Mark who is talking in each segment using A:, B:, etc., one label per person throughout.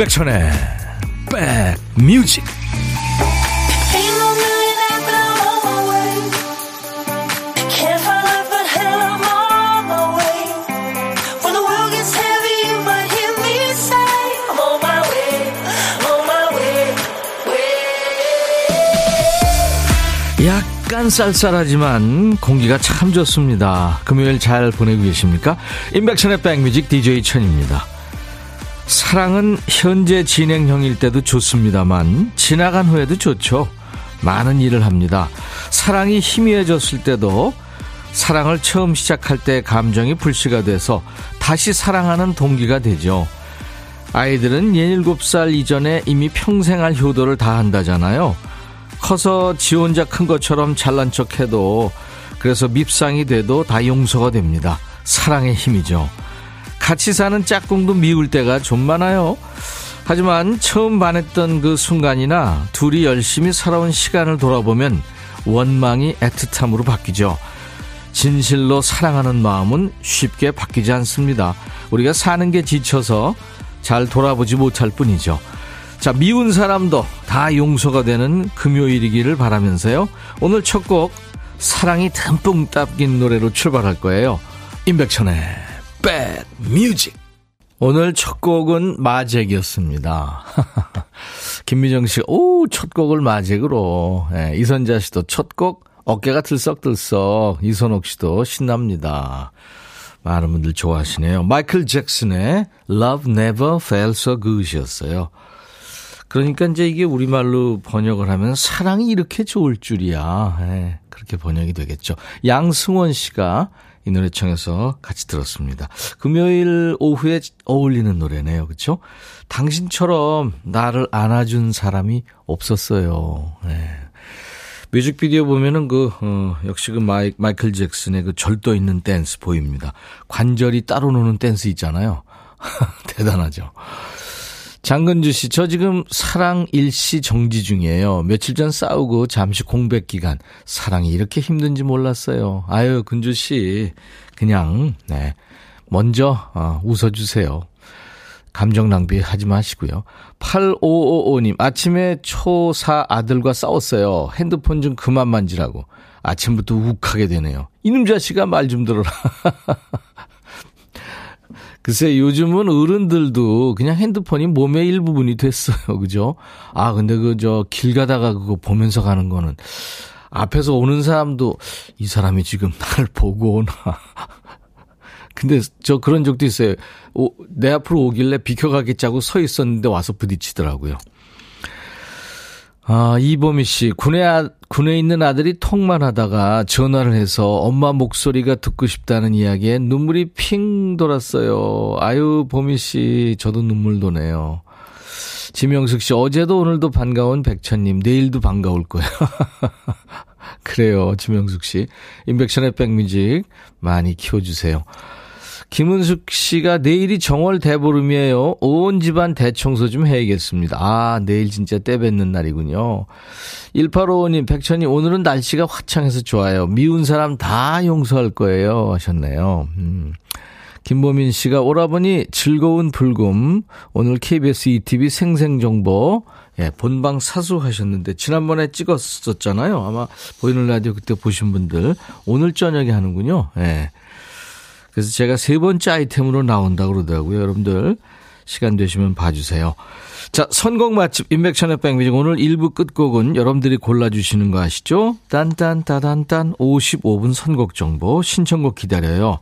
A: 임백천의 백뮤직 약간 쌀쌀하지만 공기가 참 좋습니다. 금요일 잘 보내고 계십니까? 임백천의 백뮤직 DJ 천입니다. 사랑은 현재 진행형일 때도 좋습니다만 지나간 후에도 좋죠. 많은 일을 합니다. 사랑이 희미해졌을 때도 사랑을 처음 시작할 때 감정이 불씨가 돼서 다시 사랑하는 동기가 되죠. 아이들은 17살 이전에 이미 평생 할 효도를 다 한다잖아요. 커서 지 혼자 큰 것처럼 잘난 척 해도 그래서 밉상이 돼도 다 용서가 됩니다. 사랑의 힘이죠. 같이 사는 짝꿍도 미울 때가 좀 많아요. 하지만 처음 반했던 그 순간이나 둘이 열심히 살아온 시간을 돌아보면 원망이 애틋함으로 바뀌죠. 진실로 사랑하는 마음은 쉽게 바뀌지 않습니다. 우리가 사는 게 지쳐서 잘 돌아보지 못할 뿐이죠. 자, 미운 사람도 다 용서가 되는 금요일이기를 바라면서요. 오늘 첫 곡 사랑이 듬뿍 담긴 노래로 출발할 거예요. 임백천의 bad music. 오늘 첫 곡은 마잭이었습니다. 김미정 씨, 오, 첫 곡을 마잭으로. 네, 이선자 씨도 첫 곡 어깨가 들썩들썩. 이선옥 씨도 신납니다. 많은 분들 좋아하시네요. 마이클 잭슨의 Love Never Felt So Good 이었어요. 그러니까 이제 이게 우리말로 번역을 하면 사랑이 이렇게 좋을 줄이야. 네, 그렇게 번역이 되겠죠. 양승원 씨가 이 노래 청해서 같이 들었습니다. 금요일 오후에 어울리는 노래네요. 그렇죠? 당신처럼 나를 안아준 사람이 없었어요. 네. 뮤직비디오 보면은 그, 어, 역시 그 마이, 마이클 잭슨의 그 절도 있는 댄스 보입니다. 관절이 따로 노는 댄스 있잖아요. 대단하죠. 장근주 씨, 저 지금 사랑 일시 정지 중이에요. 며칠 전 싸우고 잠시 공백 기간. 사랑이 이렇게 힘든지 몰랐어요. 아유, 근주 씨, 그냥, 네. 먼저, 어, 웃어주세요. 감정 낭비 하지 마시고요. 8555님, 아침에 초4 아들과 싸웠어요. 핸드폰 좀 그만 만지라고. 아침부터 욱하게 되네요. 이놈 자식아 말 좀 들어라. 글쎄, 요즘은 어른들도 그냥 핸드폰이 몸의 일부분이 됐어요. 그죠? 아, 근데 그, 저, 길 가다가 그거 보면서 가는 거는 앞에서 오는 사람도 이 사람이 지금 날 보고 오나. 근데 저 그런 적도 있어요. 오, 내 앞으로 오길래 비켜가겠자고 서 있었는데 와서 부딪히더라고요. 아, 이보미 씨, 군에, 아, 군에 있는 아들이 통만 하다가 전화를 해서 엄마 목소리가 듣고 싶다는 이야기에 눈물이 핑 돌았어요. 아유, 보미 씨, 저도 눈물 도네요. 지명숙 씨, 어제도 오늘도 반가운 백천님, 내일도 반가울 거예요. 그래요, 지명숙 씨. 인백션의 백뮤직 많이 키워주세요. 김은숙 씨가 내일이 정월 대보름이에요. 온 집안 대청소 좀 해야겠습니다. 아, 내일 진짜 떼뱉는 날이군요. 1855님, 백천이 오늘은 날씨가 화창해서 좋아요. 미운 사람 다 용서할 거예요. 하셨네요. 음. 김보민 씨가 오라버니 즐거운 불금. 오늘 KBS ETV 생생정보. 예, 본방 사수 하셨는데, 지난번에 찍었었잖아요. 아마 보이는 라디오 그때 보신 분들. 오늘 저녁에 하는군요. 예. 그래서 제가 세 번째 아이템으로 나온다고 그러더라고요. 여러분들 시간 되시면 봐주세요. 자, 선곡 맛집 인백션의 백뮤직 오늘 1부 끝곡은 여러분들이 골라주시는 거 아시죠? 딴딴따단딴 55분 선곡 정보 신청곡 기다려요.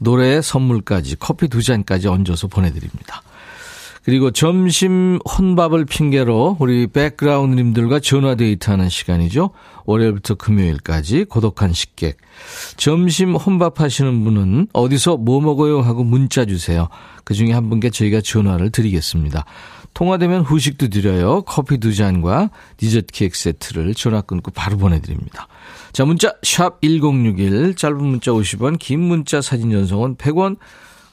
A: 노래 선물까지 커피 두 잔까지 얹어서 보내드립니다. 그리고 점심 혼밥을 핑계로 우리 백그라운드님들과 전화 데이트하는 시간이죠. 월요일부터 금요일까지 고독한 식객. 점심 혼밥 하시는 분은 어디서 뭐 먹어요 하고 문자 주세요. 그 중에 한 분께 저희가 전화를 드리겠습니다. 통화되면 후식도 드려요. 커피 두 잔과 디저트 케이크 세트를 전화 끊고 바로 보내드립니다. 자, 문자 샵 1061, 짧은 문자 50원, 긴 문자 사진 전송은 100원,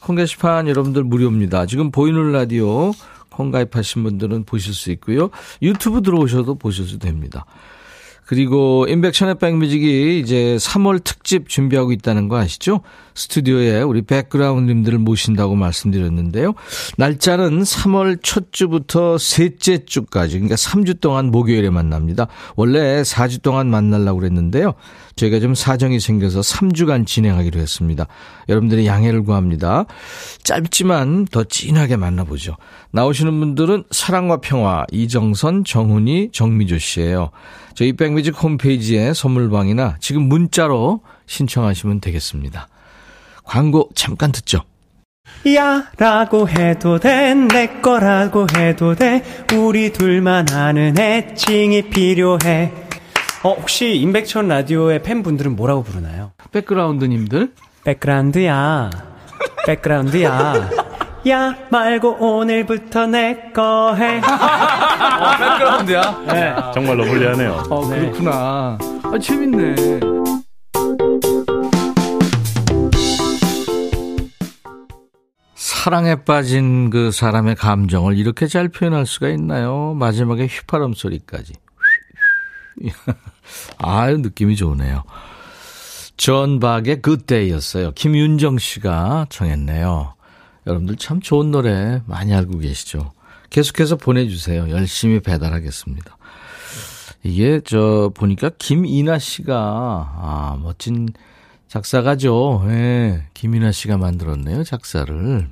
A: 콩 게시판 여러분들 무료입니다. 지금 보이는 라디오 콩 가입하신 분들은 보실 수 있고요. 유튜브 들어오셔도 보셔도 됩니다. 그리고 인백션의 백뮤직이 이제 3월 특집 준비하고 있다는 거 아시죠? 스튜디오에 우리 백그라운드님들을 모신다고 말씀드렸는데요. 날짜는 3월 첫 주부터 셋째 주까지, 그러니까 3주 동안 목요일에 만납니다. 원래 4주 동안 만나려고 그랬는데요. 저희가 좀 사정이 생겨서 3주간 진행하기로 했습니다. 여러분들의 양해를 구합니다. 짧지만 더 진하게 만나보죠. 나오시는 분들은 사랑과 평화, 이정선, 정훈이, 정미조 씨예요. 저희 백뮤직 홈페이지에 선물방이나 지금 문자로 신청하시면 되겠습니다. 광고 잠깐 듣죠.
B: 야 라고 해도 돼 내 거라고 해도 돼 우리 둘만 아는 애칭이 필요해 어 혹시 임백천 라디오의 팬분들은 뭐라고 부르나요?
A: 백그라운드님들
B: 백그라운드야 백그라운드야 야 말고 오늘부터 내 거 해.
A: 어, 백그라운드야?
C: 네. 정말로 불리하네요.
A: 어, 그렇구나. 아, 재밌네. 사랑에 빠진 그 사람의 감정을 이렇게 잘 표현할 수가 있나요? 마지막에 휘파람 소리까지. 아유, 느낌이 좋으네요. 존 박의 그때였어요. 김윤정 씨가 청했네요. 여러분들 참 좋은 노래 많이 알고 계시죠? 계속해서 보내주세요. 열심히 배달하겠습니다. 이게 저 보니까 김이나 씨가 아 멋진 작사가죠. 예, 김이나 씨가 만들었네요 작사를.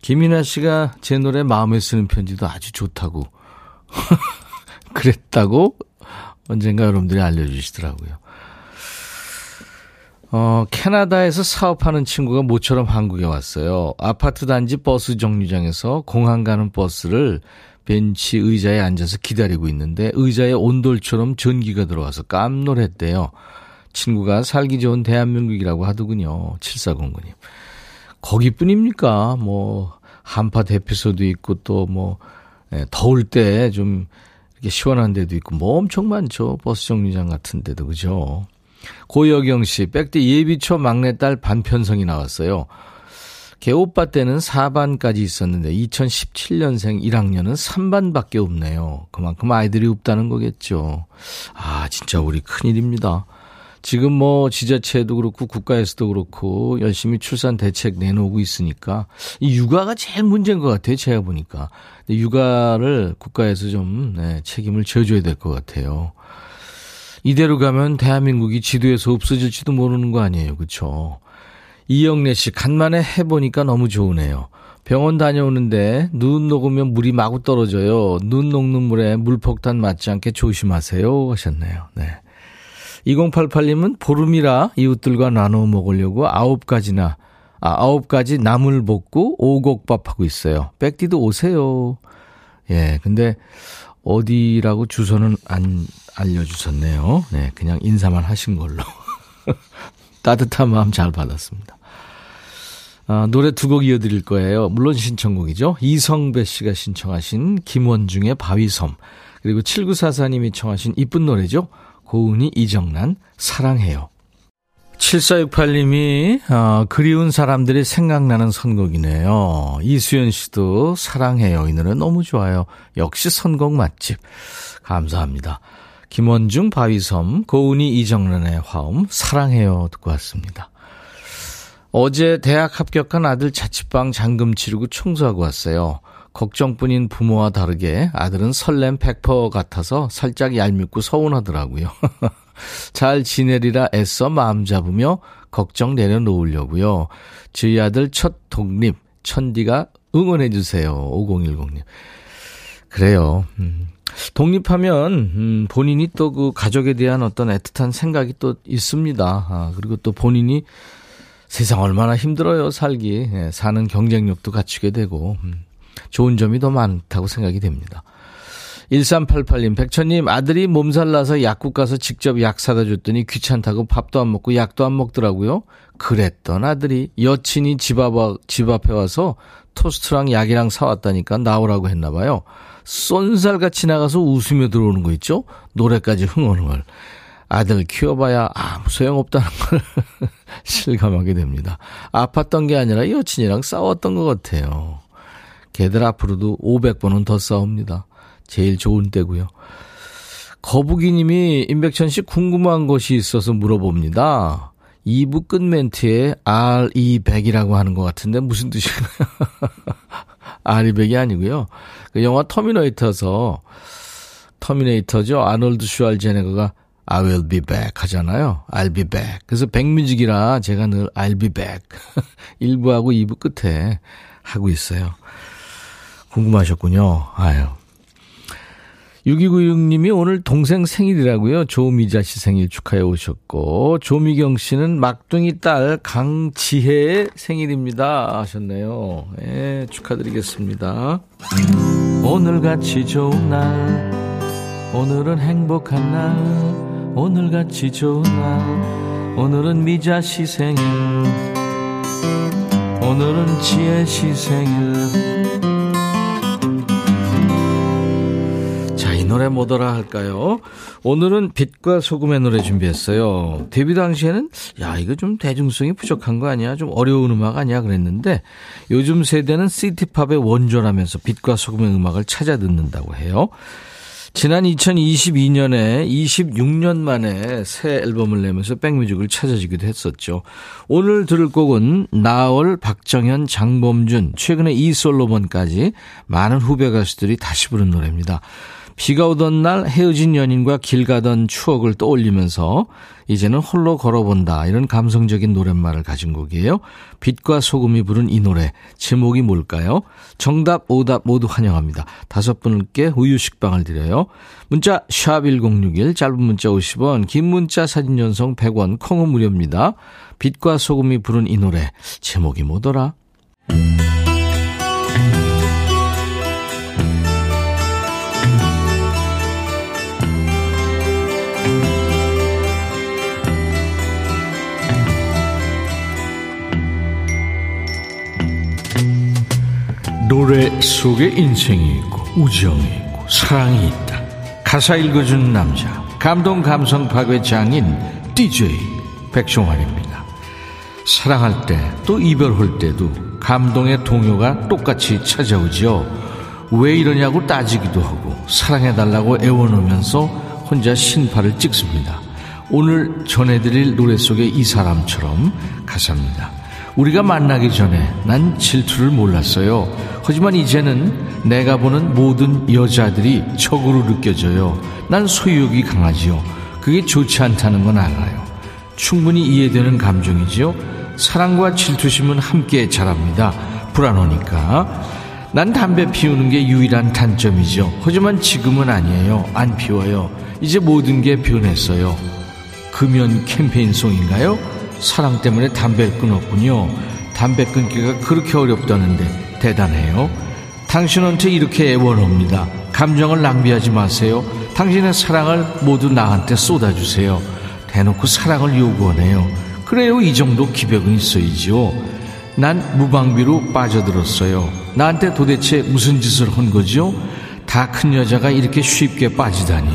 A: 김이나 씨가 제 노래 마음에 쓰는 편지도 아주 좋다고 그랬다고 언젠가 여러분들이 알려주시더라고요. 어, 캐나다에서 사업하는 친구가 모처럼 한국에 왔어요. 아파트 단지 버스 정류장에서 공항 가는 버스를 벤치 의자에 앉아서 기다리고 있는데 의자에 온돌처럼 전기가 들어와서 깜놀했대요. 친구가 살기 좋은 대한민국이라고 하더군요. 7409님. 거기뿐입니까? 뭐, 한파 대피소도 있고 또 뭐, 예, 더울 때 좀 이렇게 시원한 데도 있고 뭐 엄청 많죠. 버스 정류장 같은 데도, 그죠? 고여경 씨, 백대 예비초 막내딸 반편성이 나왔어요. 걔 오빠 때는 4반까지 있었는데 2017년생 1학년은 3반밖에 없네요. 그만큼 아이들이 없다는 거겠죠. 아, 진짜 우리 큰일입니다. 지금 뭐 지자체도 그렇고 국가에서도 그렇고 열심히 출산 대책 내놓고 있으니까 이 육아가 제일 문제인 것 같아요. 제가 보니까. 육아를 국가에서 좀 네, 책임을 져줘야 될 것 같아요. 이대로 가면 대한민국이 지도에서 없어질지도 모르는 거 아니에요. 그렇죠? 이영래 씨 간만에 해보니까 너무 좋으네요. 병원 다녀오는데 눈 녹으면 물이 마구 떨어져요. 눈 녹는 물에 물폭탄 맞지 않게 조심하세요 하셨네요. 네. 2088님은 보름이라 이웃들과 나눠 먹으려고 아홉 가지나 아, 아홉 가지 나물 볶고 오곡밥 하고 있어요. 백디도 오세요. 예, 근데 어디라고 주소는 안 알려주셨네요. 네, 그냥 인사만 하신 걸로. 따뜻한 마음 잘 받았습니다. 아, 노래 두 곡 이어드릴 거예요. 물론 신청곡이죠. 이성배 씨가 신청하신 김원중의 바위섬. 그리고 7944님이 청하신 이쁜 노래죠. 고은이 이정란, 사랑해요. 7468님이 어, 그리운 사람들이 생각나는 선곡이네요. 이수연 씨도 사랑해요. 이 노래 너무 좋아요. 역시 선곡 맛집. 감사합니다. 김원중, 바위섬, 고은이, 이정란의 화음, 사랑해요 듣고 왔습니다. 어제 대학 합격한 아들 자취방 잔금 치르고 청소하고 왔어요. 걱정뿐인 부모와 다르게 아들은 설렘 100% 같아서 살짝 얄밉고 서운하더라고요. 잘 지내리라 애써 마음 잡으며 걱정 내려놓으려고요. 저희 아들 첫 독립, 천디가 응원해 주세요. 5010님. 그래요. 음. 독립하면 음, 본인이 또 그 가족에 대한 어떤 애틋한 생각이 또 있습니다. 아, 그리고 또 본인이 세상 얼마나 힘들어요 살기 예, 사는 경쟁력도 갖추게 되고 음, 좋은 점이 더 많다고 생각이 됩니다. 1388님, 백천님, 아들이 몸살 나서 약국 가서 직접 약 사다 줬더니 귀찮다고 밥도 안 먹고 약도 안 먹더라고요. 그랬던 아들이 여친이 집, 앞, 집 앞에 와서 토스트랑 약이랑 사왔다니까 나오라고 했나봐요. 쏜살같이 나가서 웃으며 들어오는 거 있죠? 노래까지 흥얼흥얼. 아들 키워봐야 아무 소용없다는 걸 실감하게 됩니다. 아팠던 게 아니라 여친이랑 싸웠던 것 같아요. 걔들 앞으로도 500번은 더 싸웁니다. 제일 좋은 때고요. 거북이 님이 임백천 씨 궁금한 것이 있어서 물어봅니다. 2부 끝 멘트에 R200이라고 하는 것 같은데 무슨 뜻인가요? R200이 아니고요. 그 영화 터미네이터에서 터미네이터죠. 아놀드 슈왈제네거가 I will be back 하잖아요. I'll be back. 그래서 백뮤직이라 제가 늘 I'll be back 1부하고 2부 끝에 하고 있어요. 궁금하셨군요. 아유. 6296님이 오늘 동생 생일이라고요. 조미자 씨 생일 축하해 오셨고, 조미경 씨는 막둥이 딸 강지혜의 생일입니다. 하셨네요. 예, 축하드리겠습니다. 오늘같이 좋은 날, 오늘은 행복한 날, 오늘같이 좋은 날, 오늘은 미자 씨 생일, 오늘은 지혜 씨 생일, 노래 뭐더라 할까요? 오늘은 빛과 소금의 노래 준비했어요. 데뷔 당시에는 야 이거 좀 대중성이 부족한 거 아니야? 좀 어려운 음악 아니야? 그랬는데 요즘 세대는 시티팝의 원조라면서 빛과 소금의 음악을 찾아 듣는다고 해요. 지난 2022년에 26년 만에 새 앨범을 내면서 백뮤직을 찾아주기도 했었죠. 오늘 들을 곡은 나얼, 박정현, 장범준, 최근에 이솔로몬까지 많은 후배 가수들이 다시 부른 노래입니다. 비가 오던 날 헤어진 연인과 길 가던 추억을 떠올리면서 이제는 홀로 걸어본다 이런 감성적인 노랫말을 가진 곡이에요. 빛과 소금이 부른 이 노래 제목이 뭘까요? 정답 오답 모두 환영합니다. 다섯 분께 우유 식빵을 드려요. 문자 샵 1061 짧은 문자 50원 긴 문자 사진 전송 100원 콩은 무료입니다. 빛과 소금이 부른 이 노래 제목이 뭐더라? 노래 속에 인생이 있고 우정이 있고 사랑이 있다. 가사 읽어주는 남자 감동 감성 파괴 장인 DJ 백종환입니다. 사랑할 때 또 이별할 때도 감동의 동요가 똑같이 찾아오죠. 왜 이러냐고 따지기도 하고 사랑해달라고 애원하면서 혼자 신파를 찍습니다. 오늘 전해드릴 노래 속의 이 사람처럼 가사입니다. 우리가 만나기 전에 난 질투를 몰랐어요. 하지만 이제는 내가 보는 모든 여자들이 적으로 느껴져요. 난 소유욕이 강하지요. 그게 좋지 않다는 건 알아요. 충분히 이해되는 감정이지요. 사랑과 질투심은 함께 자랍니다. 불안하니까. 난 담배 피우는 게 유일한 단점이죠. 하지만 지금은 아니에요. 안 피워요. 이제 모든 게 변했어요. 금연 캠페인송인가요? 사랑 때문에 담배를 끊었군요. 담배 끊기가 그렇게 어렵다는데 대단해요. 당신한테 이렇게 애원합니다. 감정을 낭비하지 마세요. 당신의 사랑을 모두 나한테 쏟아주세요. 대놓고 사랑을 요구하네요. 그래요, 이 정도 기백은 있어야지요. 난 무방비로 빠져들었어요. 나한테 도대체 무슨 짓을 한 거죠? 다 큰 여자가 이렇게 쉽게 빠지다니.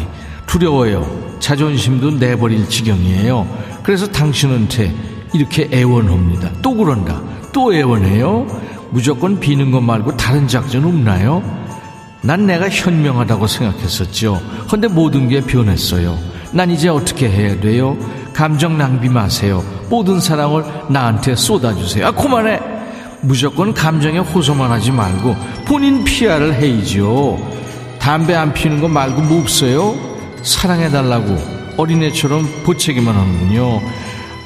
A: 두려워요. 자존심도 내버릴 지경이에요. 그래서 당신한테 이렇게 애원합니다. 또 그런다. 또 애원해요. 무조건 비는 것 말고 다른 작전 없나요? 난 내가 현명하다고 생각했었죠. 근데 모든 게 변했어요. 난 이제 어떻게 해야 돼요? 감정 낭비 마세요. 모든 사랑을 나한테 쏟아주세요. 아, 그만해! 무조건 감정에 호소만 하지 말고 본인 피아를 해야죠. 담배 안 피우는 거 말고 뭐 없어요? 사랑해달라고 어린애처럼 보채기만 하는군요.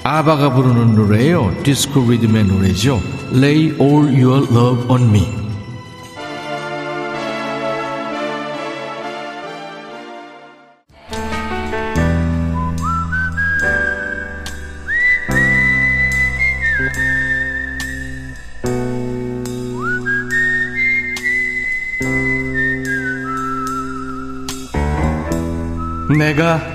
A: 아바가 부르는 노래예요. 디스코 리듬의 노래죠. Lay all your love on me.
B: 내가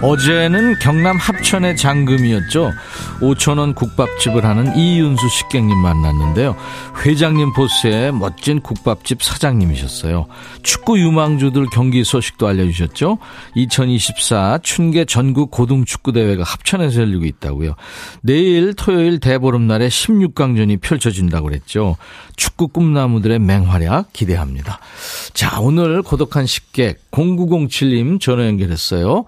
A: 어제는 경남 합천의 장금이었죠. 5천원 국밥집을 하는 이윤수 식객님 만났는데요. 회장님 보스의 멋진 국밥집 사장님이셨어요. 축구 유망주들 경기 소식도 알려주셨죠. 2024 춘계 전국 고등축구대회가 합천에서 열리고 있다고요. 내일 토요일 대보름날에 16강전이 펼쳐진다고 그랬죠. 축구 꿈나무들의 맹활약 기대합니다. 자, 오늘 고독한 식객 0907님 전화 연결했어요.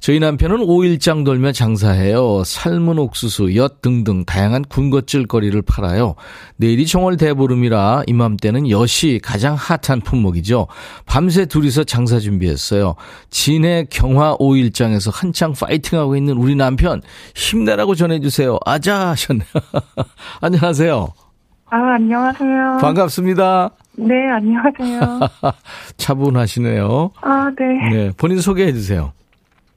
A: 저희 남편은 5일장 돌며 장사해요. 삶은 옥수수, 엿 등등 다양한 군것질 거리를 팔아요. 내일이 정월 대보름이라 이맘때는 엿이 가장 핫한 품목이죠. 밤새 둘이서 장사 준비했어요. 진해 경화 5일장에서 한창 파이팅하고 있는 우리 남편 힘내라고 전해주세요. 아자 하셨네요. 안녕하세요.
C: 아, 안녕하세요.
A: 반갑습니다.
C: 네, 안녕하세요.
A: 차분하시네요.
C: 아, 네.
A: 네, 본인 소개해 주세요.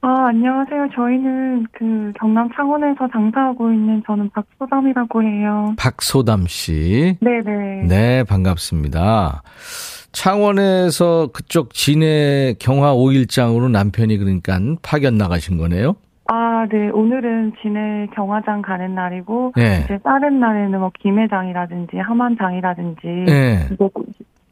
C: 아, 안녕하세요. 저희는 그 경남 창원에서 장사하고 있는 저는 박소담이라고 해요.
A: 박소담 씨.
C: 네네.
A: 네, 반갑습니다. 창원에서 그쪽 진해 경화 5일장으로 남편이 그러니까 파견 나가신 거네요?
C: 아, 네. 오늘은 진해 경화장 가는 날이고,
A: 네.
C: 이제 다른 날에는 뭐 김해장이라든지 함안장이라든지,
A: 네.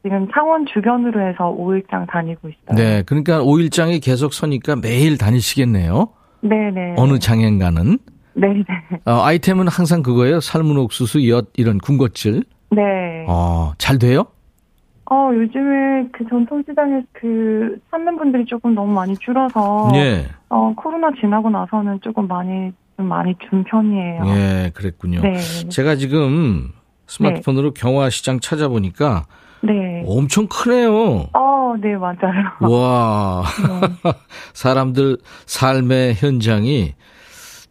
C: 지금 창원 주변으로 해서 5일장 다니고 있어요.
A: 네, 그러니까 5일장이 계속 서니까 매일 다니시겠네요?
C: 네네.
A: 어느 장행가는?
C: 네네.
A: 어, 아이템은 항상 그거예요? 삶은 옥수수, 엿, 이런 군것질?
C: 네.
A: 어, 잘 돼요?
C: 어, 요즘에 그 전통시장에 그 찾는 분들이 조금 너무 많이 줄어서,
A: 예.
C: 어, 코로나 지나고 나서는 조금 많이, 좀 많이 준 편이에요.
A: 예, 그랬군요.
C: 네.
A: 제가 지금 스마트폰으로 경화 시장 찾아보니까
C: 네.
A: 엄청 크네요.
C: 어, 네, 맞아요.
A: 와. 사람들 삶의 현장이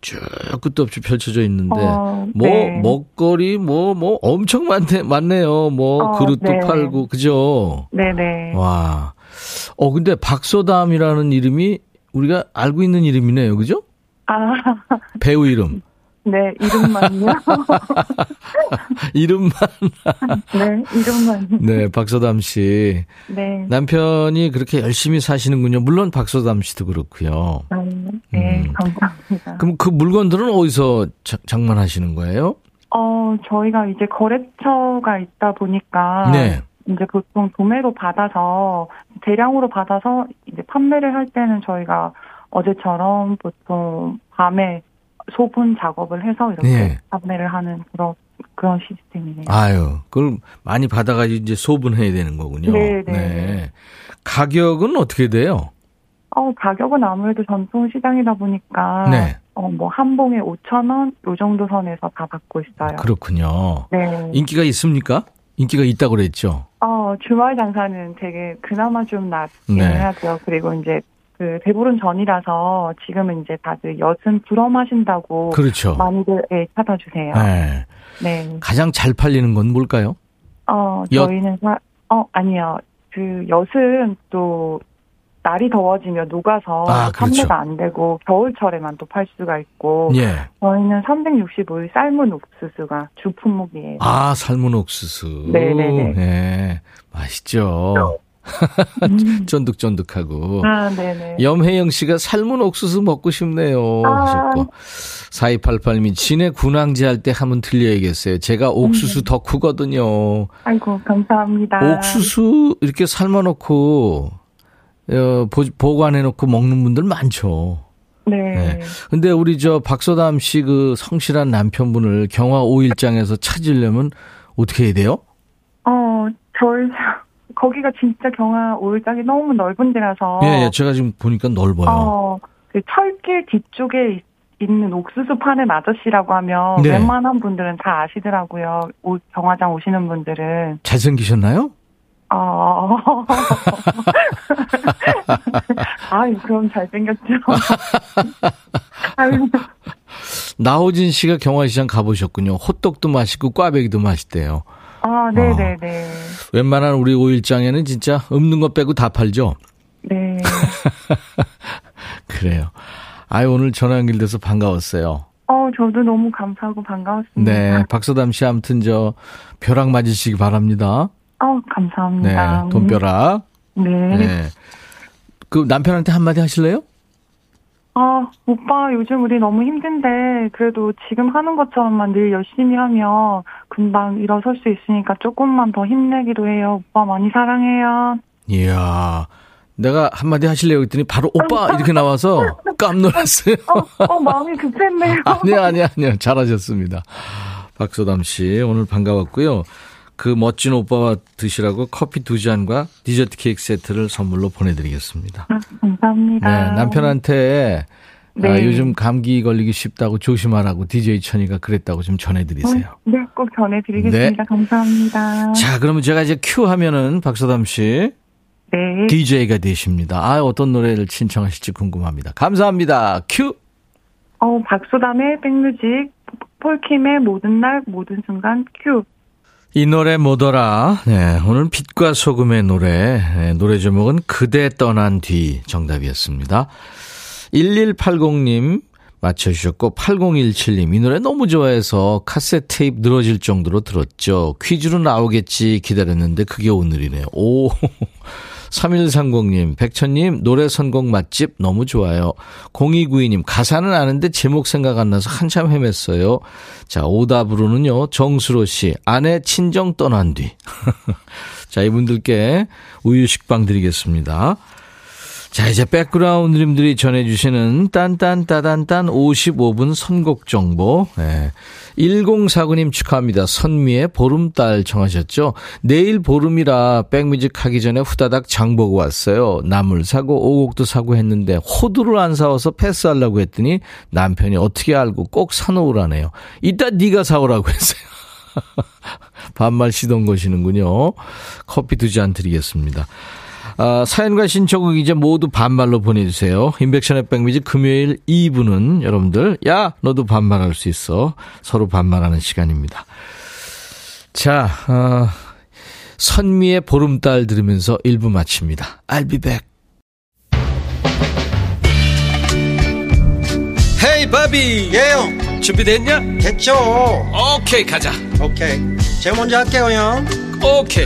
A: 쭉 끝도 없이 펼쳐져 있는데
C: 어,
A: 뭐
C: 네.
A: 먹거리 뭐뭐 엄청 많대 많네요. 뭐
C: 어,
A: 그릇도
C: 네.
A: 팔고 그죠?
C: 네 네.
A: 와. 어 근데 박소담이라는 이름이 우리가 알고 있는 이름이네요. 그죠?
C: 아,
A: 배우 이름.
C: 네, 이름만요?
A: 이름만
C: 네, 이름만.
A: 네, 박소담 씨.
C: 네.
A: 남편이 그렇게 열심히 사시는군요. 물론 박소담 씨도 그렇고요.
C: 아, 네,
A: 음.
C: 감사합니다.
A: 그럼 그 물건들은 어디서 자- 장만하시는 거예요?
C: 어, 저희가 이제 거래처가 있다 보니까.
A: 네.
C: 이제 보통 도매로 받아서, 대량으로 받아서 이제 판매를 할 때는 저희가 어제처럼 보통 밤에 소분 작업을 해서 이렇게
A: 네.
C: 판매를 하는 그런, 그런 시스템이네요.
A: 아유, 그걸 많이 받아가지고 이제 소분해야 되는 거군요.
C: 네, 네.
A: 가격은 어떻게 돼요?
C: 어, 가격은 아무래도 전통 시장이다 보니까.
A: 네.
C: 어, 뭐, 한 봉에 5,000원? 요 정도 선에서 다 받고 있어요.
A: 그렇군요.
C: 네.
A: 인기가 있습니까? 인기가 있다고 그랬죠.
C: 어, 주말 장사는 되게 그나마 좀 낫긴
A: 네.
C: 하죠. 그리고 이제 그 대보름 전이라서 지금은 이제 다들 엿은 불어 마신다고
A: 그렇죠.
C: 많이들 예, 찾아주세요.
A: 네.
C: 네.
A: 가장 잘 팔리는 건 뭘까요?
C: 어,
A: 엿?
C: 저희는 사, 어, 아니요. 그 엿은 또 날이 더워지면 녹아서
A: 아, 그렇죠.
C: 판매가 안 되고 겨울철에만 또 팔 수가 있고
A: 예.
C: 저희는 365일 삶은 옥수수가 주 품목이에요.
A: 아, 삶은 옥수수.
C: 네네네.
A: 네. 맛있죠.
C: 음.
A: 쫀득쫀득하고.
C: 아, 네네.
A: 염혜영 씨가 삶은 옥수수 먹고 싶네요.
C: 아.
A: 하셨고. 4288님이 진해 군항제 할 때 한번 들려야겠어요. 제가 옥수수 덕후거든요.
C: 아이고, 감사합니다.
A: 옥수수 이렇게 삶아놓고, 어, 보, 보관해놓고 먹는 분들 많죠.
C: 네.
A: 네. 근데 우리 저 박소담 씨 그 성실한 남편분을 경화 5일장에서 찾으려면 어떻게 해야 돼요?
C: 어, 저희, 거기가 진짜 경화 오일장이 너무 넓은 데라서.
A: 예, 예, 제가 지금 보니까 넓어요.
C: 어, 그 철길 뒤쪽에 있- 있는 옥수수 파는 아저씨라고 하면
A: 네.
C: 웬만한 분들은 다 아시더라고요. 오, 경화장 오시는 분들은.
A: 잘생기셨나요?
C: 어. 아이, 그럼 잘생겼죠. 아유,
A: 나호진 씨가 경화시장 가보셨군요. 호떡도 맛있고 꽈배기도 맛있대요.
C: 아, 네네 네.
A: 웬만한 우리 5일장에는 진짜 없는 것 빼고 다 팔죠?
C: 네.
A: 그래요. 아유, 오늘 전화 연결돼서 반가웠어요.
C: 어, 저도 너무 감사하고 반가웠습니다.
A: 네, 박소담 씨 아무튼 저 벼락 맞으시기 바랍니다.
C: 어,
A: 네,
C: 감사합니다.
A: 돈벼락.
C: 네.
A: 네. 그 남편한테 한마디 하실래요?
C: 아, 오빠, 요즘 우리 너무 힘든데, 그래도 지금 하는 것처럼만 늘 열심히 하면 금방 일어설 수 있으니까 조금만 더 힘내기로 해요. 오빠 많이 사랑해요.
A: 이야. 내가 한마디 하실래요? 했더니 바로 오빠! 이렇게 나와서 깜놀랐어요.
C: 어, 어, 마음이 급했네요.
A: 아니요, 아니요, 아니요. 잘하셨습니다. 박소담 씨, 오늘 반가웠고요. 그 멋진 오빠와 드시라고 커피 두 잔과 디저트 케이크 세트를 선물로 보내드리겠습니다.
C: 아, 감사합니다.
A: 네, 남편한테 네. 아, 요즘 감기 걸리기 쉽다고 조심하라고 DJ 천이가 그랬다고 좀 전해드리세요. 어,
C: 네, 꼭 전해드리겠습니다. 네. 감사합니다.
A: 자, 그러면 제가 이제 큐 하면은 박소담 씨. 네. DJ가 되십니다. 아, 어떤 노래를 신청하실지 궁금합니다. 감사합니다. 큐!
C: 어, 박소담의 백뮤직, 폴킴의 모든 날, 모든 순간, 큐.
A: 이 노래 뭐더라? 네, 오늘 빛과 소금의 노래. 네, 노래 제목은 그대 떠난 뒤 정답이었습니다. 1180님 맞춰주셨고 8017님 이 노래 너무 좋아해서 카세트 테이프 늘어질 정도로 들었죠. 퀴즈로 나오겠지 기다렸는데 그게 오늘이네요. 오 3130님, 백천님, 노래 선곡 맛집 너무 좋아요. 0292님, 가사는 아는데 제목 생각 안 나서 한참 헤맸어요. 자, 오답으로는요, 정수로 씨, 아내 친정 떠난 뒤. 자, 이분들께 우유 식빵 드리겠습니다. 자, 이제 백그라운드님들이 전해주시는 딴딴따단딴 55분 선곡 정보. 네. 1049님 축하합니다. 선미의 보름달 청하셨죠? 내일 보름이라 백뮤직 하기 전에 후다닥 장 보고 왔어요. 나물 사고 오곡도 사고 했는데 호두를 안 사와서 패스하려고 했더니 남편이 어떻게 알고 꼭 사놓으라네요. 이따 네가 사오라고 했어요. 반말 시동 거시는군요. 커피 두 잔 드리겠습니다. 아, 사연과 신청곡 이제 모두 반말로 보내주세요. 인백션의 백미지 금요일 2부는 여러분들, 야, 너도 반말할 수 있어. 서로 반말하는 시간입니다. 자, 어, 선미의 보름달 들으면서 1부 마칩니다. I'll be back. 헤이 바비
D: 예영
A: 준비됐냐?
D: 됐죠
A: 오케이 가자
D: 오케이 제가 먼저 할게요 형
A: 오케이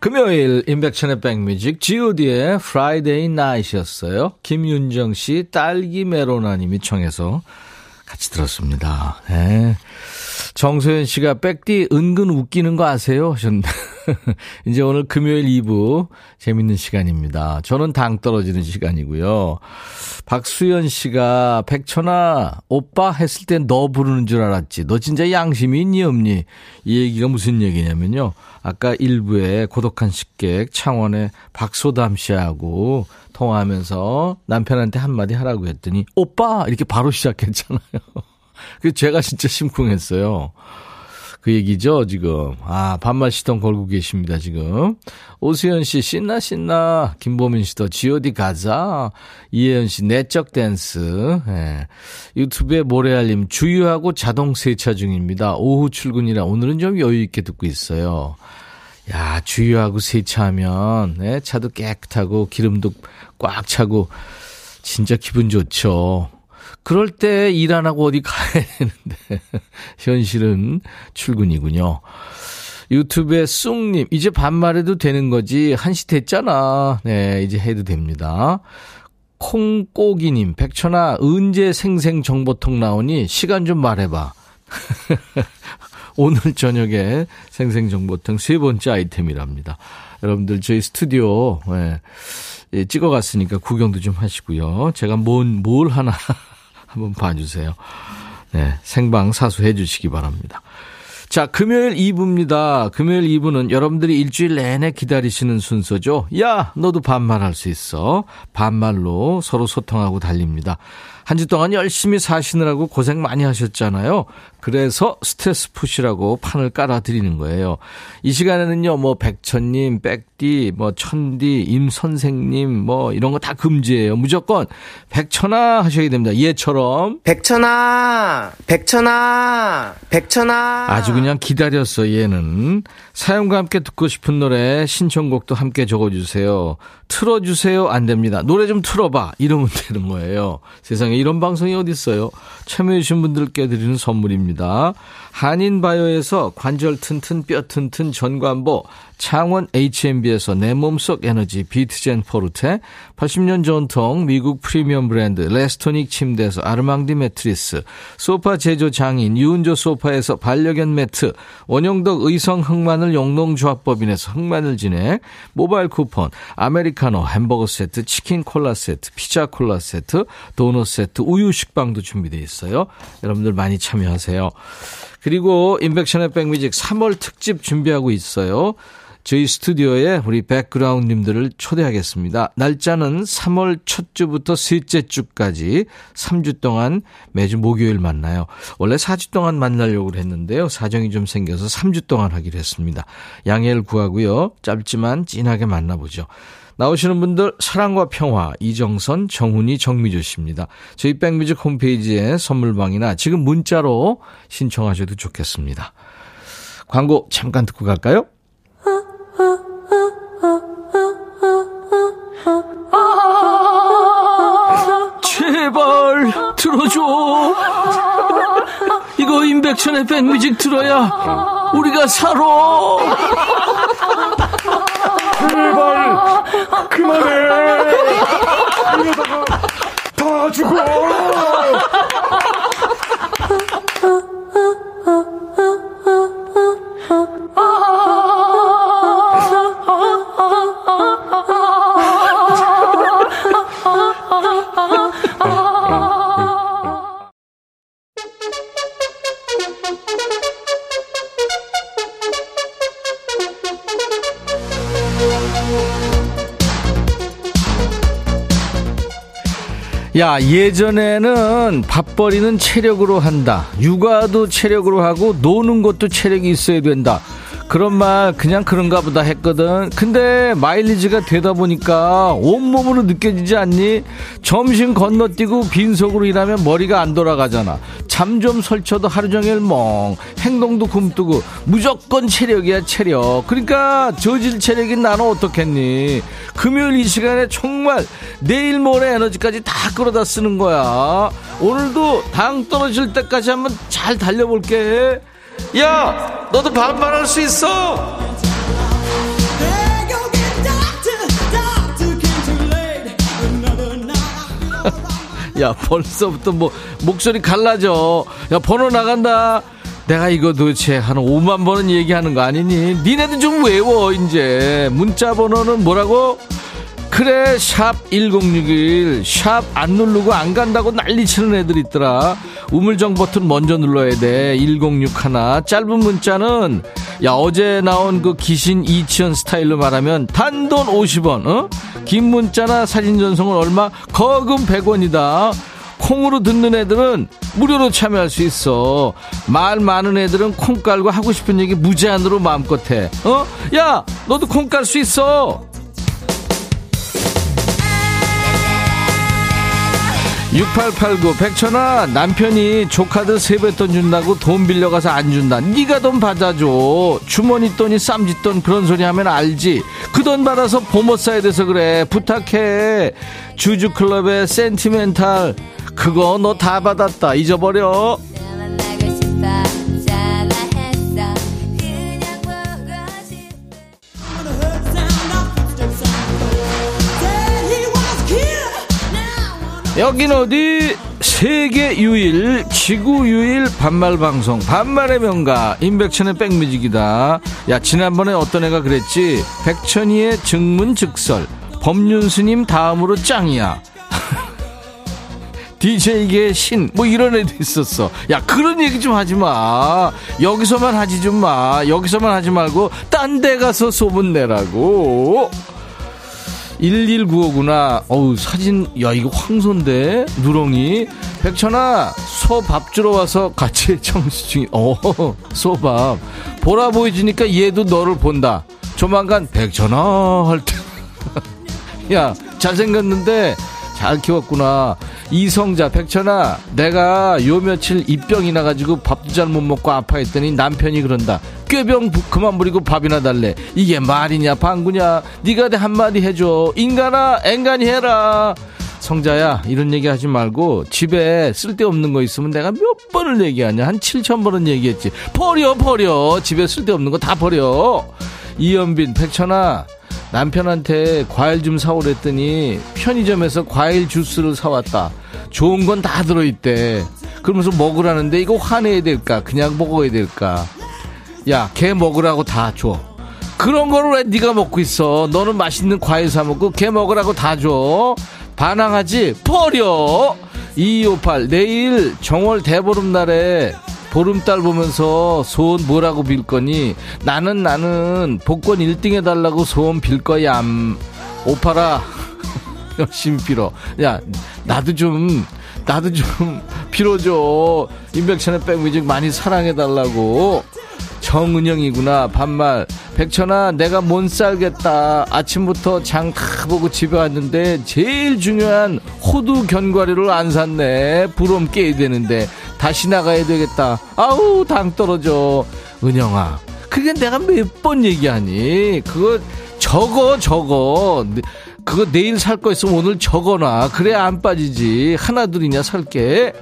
A: 금요일 인백천의 백뮤직 god의 Friday Night이었어요. 김윤정 씨 딸기 메로나님이 청해서 같이 들었습니다. 네. 정소연 씨가 백디 은근 웃기는 거 아세요? 하셨는데 이제 오늘 금요일 2부 재밌는 시간입니다. 저는 당 떨어지는 시간이고요. 박수연 씨가 백천아 오빠 했을 땐 너 부르는 줄 알았지. 너 진짜 양심이 있니 없니? 이 얘기가 무슨 얘기냐면요. 아까 일부에 고독한 식객 창원의 박소담 씨하고 통화하면서 남편한테 한마디 하라고 했더니 오빠 이렇게 바로 시작했잖아요. 그 제가 진짜 심쿵했어요. 그 얘기죠, 지금. 아, 반말 시동 걸고 계십니다, 지금. 오수연 씨, 신나, 신나. 김보민 씨도 GOD 가자. 이혜연 씨, 내적 댄스. 예. 유튜브에 모래알림, 주유하고 자동 세차 중입니다. 오후 출근이라 오늘은 좀 여유있게 듣고 있어요. 야, 주유하고 세차하면, 네, 차도 깨끗하고 기름도 꽉 차고, 진짜 기분 좋죠. 그럴 때 일 안 하고 어디 가야 되는데, 현실은 출근이군요. 유튜브에 쑥님, 이제 반말해도 되는 거지. 한시 됐잖아. 네, 이제 해도 됩니다. 콩꼬기님, 백천아, 언제 생생 정보통 나오니? 시간 좀 말해봐. 오늘 저녁에 생생 정보통 세 번째 아이템이랍니다. 여러분들 저희 스튜디오 예, 예, 찍어갔으니까 구경도 좀 하시고요. 제가 뭔, 뭘 하나 한번 봐주세요. 네, 생방 사수해 주시기 바랍니다. 자, 금요일 2부입니다. 금요일 2부는 여러분들이 일주일 내내 기다리시는 순서죠. 야, 너도 반말할 수 있어. 반말로 서로 소통하고 달립니다. 한 주 동안 열심히 사시느라고 고생 많이 하셨잖아요. 그래서 스트레스 푸시라고 판을 깔아드리는 거예요. 이 시간에는요, 뭐, 백천님, 백디, 뭐, 천디, 임선생님, 뭐, 이런 거 다 금지예요. 무조건 백천아 하셔야 됩니다. 얘처럼.
E: 백천아, 백천아, 백천아.
A: 아주 그냥 기다렸어, 얘는. 사연과 함께 듣고 싶은 노래, 신청곡도 함께 적어주세요. 틀어주세요. 안 됩니다. 노래 좀 틀어봐. 이러면 되는 거예요. 세상에 이런 방송이 어딨어요. 참여해주신 분들께 드리는 선물입니다. 한인바이오에서 관절 튼튼 뼈 튼튼 전관보, 창원 H&B에서 내 몸속 에너지 비트젠 포르테, 80년 전통 미국 프리미엄 브랜드 레스토닉 침대에서 아르망디 매트리스, 소파 제조 장인 유운조 소파에서 반려견 매트, 원형덕 의성 흑마늘 영농조합법인에서 흑마늘 진액, 모바일 쿠폰, 아메리카노 햄버거 세트, 치킨 콜라 세트, 피자 콜라 세트, 도넛 세트, 우유 식빵도 준비되어 있어요. 여러분들 많이 참여하세요. 그리고 인백션의 백뮤직 3월 특집 준비하고 있어요. 저희 스튜디오에 우리 백그라운드님들을 초대하겠습니다. 날짜는 3월 첫 주부터 셋째 주까지 3주 동안 매주 목요일 만나요. 원래 4주 동안 만나려고 했는데요. 사정이 좀 생겨서 3주 동안 하기로 했습니다. 양해를 구하고요. 짧지만 진하게 만나보죠. 나오시는 분들 사랑과 평화 이정선 정훈이 정미주 씨입니다. 저희 백뮤직 홈페이지에 선물방이나 지금 문자로 신청하셔도 좋겠습니다. 광고 잠깐 듣고 갈까요? 제발 들어줘. 이거 임백천의 백뮤직 들어야 우리가 살아.
F: 제발 그만해. 이러다가 다 죽어.
A: 야, 예전에는 밥벌이는 체력으로 한다. 육아도 체력으로 하고 노는 것도 체력이 있어야 된다. 그런 말 그냥 그런가 보다 했거든. 근데 마일리지가 되다 보니까 온몸으로 느껴지지 않니? 점심 건너뛰고 빈속으로 일하면 머리가 안 돌아가잖아. 잠 좀 설쳐도 하루 종일 멍. 행동도 굼뜨고 무조건 체력이야 체력. 그러니까 저질 체력인 나는 어떻겠니? 금요일 이 시간에 정말 내일 모레 에너지까지 다 끌어다 쓰는 거야. 오늘도 당 떨어질 때까지 한번 잘 달려볼게. 야, 너도 반말할 수 있어. 야, 벌써부터 뭐 목소리 갈라져. 야, 번호 나간다. 내가 이거 도대체 한 5만 번은 얘기하는 거 아니니? 니네도 좀 외워, 이제. 문자 번호는 뭐라고? 그래 샵 1061 샵 안 누르고 안 간다고 난리치는 애들 있더라 우물정 버튼 먼저 눌러야 돼 106 하나 짧은 문자는 야 어제 나온 그 귀신 이치현 스타일로 말하면 단돈 50원 어? 긴 문자나 사진 전송은 얼마 거금 100원이다 콩으로 듣는 애들은 무료로 참여할 수 있어. 말 많은 애들은 콩 깔고 하고 싶은 얘기 무제한으로 마음껏 해. 어? 야, 너도 콩 깔 수 있어. 6889 백천아 남편이 조카들 세뱃돈 준다고 돈 빌려가서 안 준다. 네가 돈 받아줘. 주머니 돈이 쌈짓돈 그런 소리 하면 알지. 그 돈 받아서 보모 써야 돼서 그래. 부탁해. 주주클럽의 센티멘탈. 그거 너 다 받았다. 잊어버려 여긴 어디 세계 유일 지구 유일 반말 방송 반말의 명가 임백천의 백뮤직이다 야 지난번에 어떤 애가 그랬지 백천이의 증문즉설 법륜스님 다음으로 짱이야 DJ계 신, 뭐 이런 애도 있었어. 야, 그런 얘기 좀 하지 마. 여기서만 하지 좀 마. 여기서만 하지 말고, 딴 데 가서 소문 내라고. 1195구나. 어우, 사진, 야, 이거 황소인데? 누렁이. 백천아, 소 밥 주러 와서 같이 청시 중이, 어, 소밥. 보라 보이지니까 얘도 너를 본다. 조만간 백천아, 할 때. 야, 잘생겼는데, 잘 키웠구나. 이성자, 백천아, 내가 요 며칠 입병이 나가지고 밥도 잘 못 먹고 아파했더니 남편이 그런다. 꾀병 부- 그만 부리고 밥이나 달래. 이게 말이냐, 방구냐. 네가 내 한마디 해줘. 인간아, 앵간히 해라. 성자야, 이런 얘기 하지 말고 집에 쓸데없는 거 있으면 내가 몇 번을 얘기하냐. 한 7천 번은 얘기했지. 버려, 버려. 집에 쓸데없는 거 다 버려. 이연빈, 백천아, 남편한테 과일 좀 사오랬더니 편의점에서 과일 주스를 사왔다. 좋은 건 다 들어있대. 그러면서 먹으라는데 이거 화내야 될까? 그냥 먹어야 될까? 야, 걔 먹으라고 다 줘. 그런 거를 왜 네가 먹고 있어? 너는 맛있는 과일 사 먹고 걔 먹으라고 다 줘. 반항하지? 버려. 2258 내일 정월 대보름날에 보름달 보면서 소원 뭐라고 빌 거니? 나는 나는 복권 1등 해달라고 소원 빌 거야. 오파라 열심히 빌어. 야 나도 좀 나도 좀 빌어 줘. 임백천의 백뮤직 많이 사랑해 달라고. 정은영이구나 반말 백천아 내가 못 살겠다 아침부터 장 다 보고 집에 왔는데 제일 중요한 호두 견과류를 안 샀네 부럼 깨야 되는데 다시 나가야 되겠다. 아우 당 떨어져. 은영아 그게 내가 몇 번 얘기하니? 그거 적어 적어. 그거 내일 살 거 있으면 오늘 적어놔. 그래야 안 빠지지. 하나둘이냐 살게.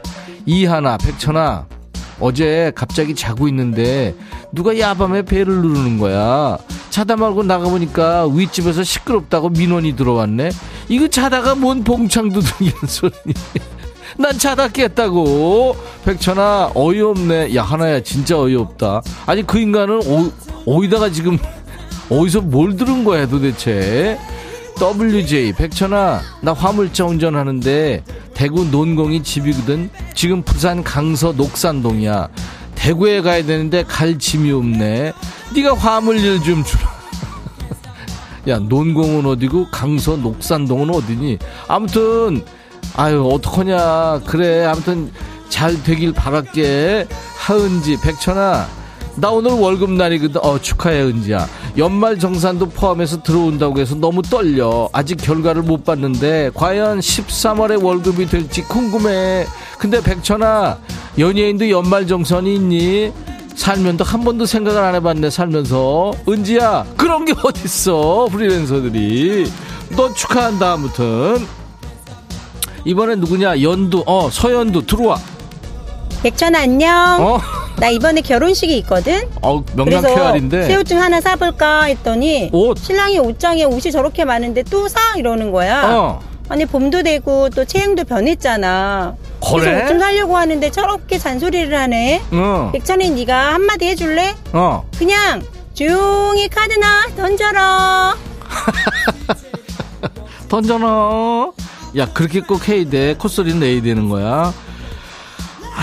A: 이하나 백천아 어제 갑자기 자고 있는데 누가 야밤에 배를 누르는 거야. 자다 말고 나가보니까 윗집에서 시끄럽다고 민원이 들어왔네. 이거 자다가 뭔 봉창 두둥이는 소리니. 난 깼다고. 백천아 어이없네. 야 하나야 진짜 어이없다. 아니 그 인간은 어, 어디다가 지금 어디서 뭘 들은 거야 도대체. WJ 백천아 나 화물차 운전하는데 대구 논공이 집이거든 지금 부산 강서 녹산동이야 대구에 가야 되는데 갈 짐이 없네 네가 화물일 좀 주라 야 논공은 어디고 강서 녹산동은 어디니 아무튼 아유 어떡하냐 그래 아무튼 잘 되길 바랄게 하은지 백천아 나 오늘 월급 날이거든. 어, 축하해, 은지야. 연말 정산도 포함해서 들어온다고 해서 너무 떨려. 아직 결과를 못 봤는데, 과연 13월에 월급이 될지 궁금해. 근데 백천아, 연예인도 연말 정산이 있니? 살면도 한 번도 생각을 안 해봤네, 살면서. 은지야, 그런 게 어딨어, 프리랜서들이. 너 축하한다, 아무튼. 이번엔 누구냐? 연두, 어, 서연두, 들어와.
G: 백천아 안녕.
A: 어?
G: 나 이번에 결혼식이 있거든.
A: 어, 명랑 쾌활인데.
G: 새옷좀 하나 사볼까 했더니
A: 옷?
G: 신랑이 옷장에 옷이 저렇게 많은데 또 사 이러는 거야.
A: 어.
G: 아니 봄도 되고 또 체형도 변했잖아.
A: 그래?
G: 그래서 옷 좀 사려고 하는데 저렇게 잔소리를 하네.
A: 어.
G: 백천이 네가 한마디 해줄래?
A: 어.
G: 그냥 조용히 카드나 던져라.
A: 던져놔. 야, 그렇게 꼭 해야 돼. 콧소리는 내야 되는 거야.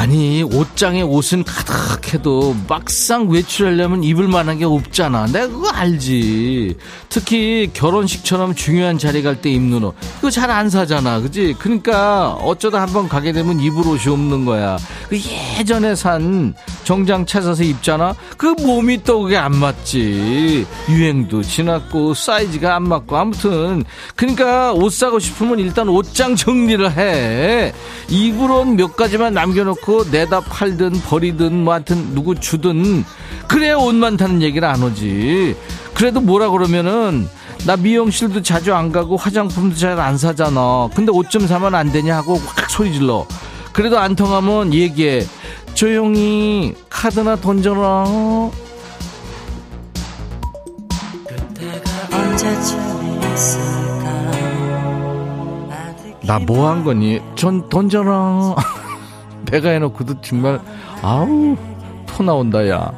A: 아니, 옷장에 옷은 가득해도 막상 외출하려면 입을 만한 게 없잖아. 내가 그거 알지. 특히 결혼식처럼 중요한 자리 갈 때 입는 옷. 그거 잘 안 사잖아. 그지? 그러니까 어쩌다 한번 가게 되면 입을 옷이 없는 거야. 그 예전에 산 정장 찾아서 입잖아. 그 몸이 또 그게 안 맞지. 유행도 지났고 사이즈가 안 맞고 아무튼 그러니까 옷 사고 싶으면 일단 옷장 정리를 해. 입을 옷 몇 가지만 남겨놓고 내다 팔든 버리든 뭐 하여튼 누구 주든 그래야 옷 많다는 얘기를 안 오지. 그래도 뭐라 그러면은 나 미용실도 자주 안 가고 화장품도 잘 안 사잖아. 근데 옷 좀 사면 안 되냐 하고 확 소리 질러. 그래도 안 통하면 얘기해. 조용히 카드나 던져라. 나 뭐 한 거니? 전 던져라. 내가 해놓고도 정말 아우 토 나온다 야.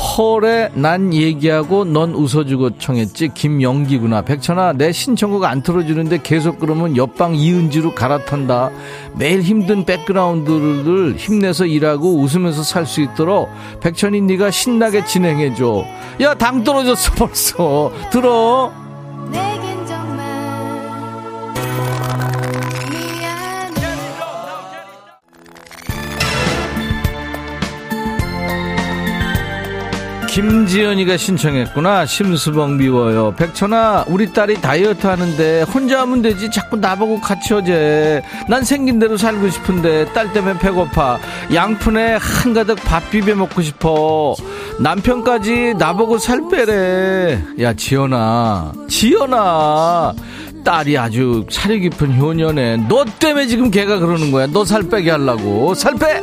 A: 펄에 난 얘기하고 넌 웃어주고 청했지. 김영기구나. 백천아 내 신청곡 안 틀어주는데 계속 그러면 옆방 이은지로 갈아탄다. 매일 힘든 백그라운드를 힘내서 일하고 웃으면서 살 수 있도록 백천이 네가 신나게 진행해줘. 야 당 떨어졌어 벌써. 들어 김지연이가 신청했구나. 심수봉 미워요. 백천아, 우리 딸이 다이어트 하는데 혼자 하면 되지. 자꾸 나보고 같이 하재. 난 생긴 대로 살고 싶은데 딸 때문에 배고파. 양푼에 한가득 밥 비벼 먹고 싶어. 남편까지 나보고 살 빼래. 야, 지연아. 지연아. 딸이 아주 살이 깊은 효녀네. 너 때문에 지금 걔가 그러는 거야. 너 살 빼게 하려고. 살 빼!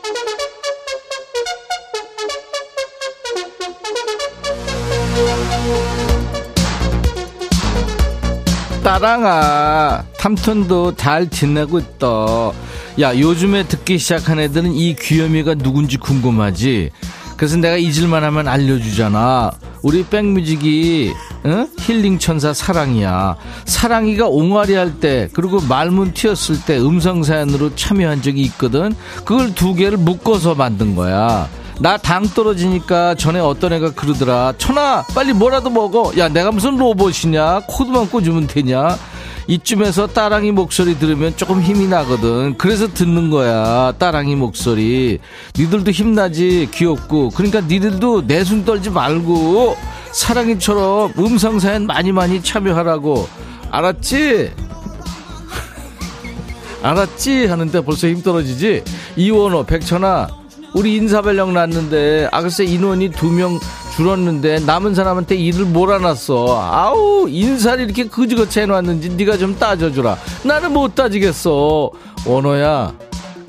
A: 따랑아 탐턴도 잘 지내고 있다. 야 요즘에 듣기 시작한 애들은 이 귀요미가 누군지 궁금하지? 그래서 내가 잊을만 하면 알려주잖아. 우리 백뮤직이 응? 힐링 천사 사랑이야. 사랑이가 옹알이 할 때 그리고 말문 튀었을 때 음성 사연으로 참여한 적이 있거든. 그걸 두 개를 묶어서 만든 거야 나 당 떨어지니까 전에 어떤 애가 그러더라. 천아 빨리 뭐라도 먹어. 야 내가 무슨 로봇이냐? 코드만 꽂으면 되냐? 이쯤에서 따랑이 목소리 들으면 조금 힘이 나거든. 그래서 듣는 거야 따랑이 목소리. 니들도 힘나지? 귀엽고. 그러니까 니들도 내숭 떨지 말고 사랑이처럼 음성 사연 많이 많이 참여하라고. 알았지? 알았지? 하는데 벌써 힘 떨어지지? 이원호 백천아 우리 인사발령 났는데 아 글쎄 인원이 두 명 줄었는데 남은 사람한테 일을 몰아놨어. 아우 인사를 이렇게 그지같이 해놨는지 네가 좀 따져주라. 나는 못 따지겠어. 원호야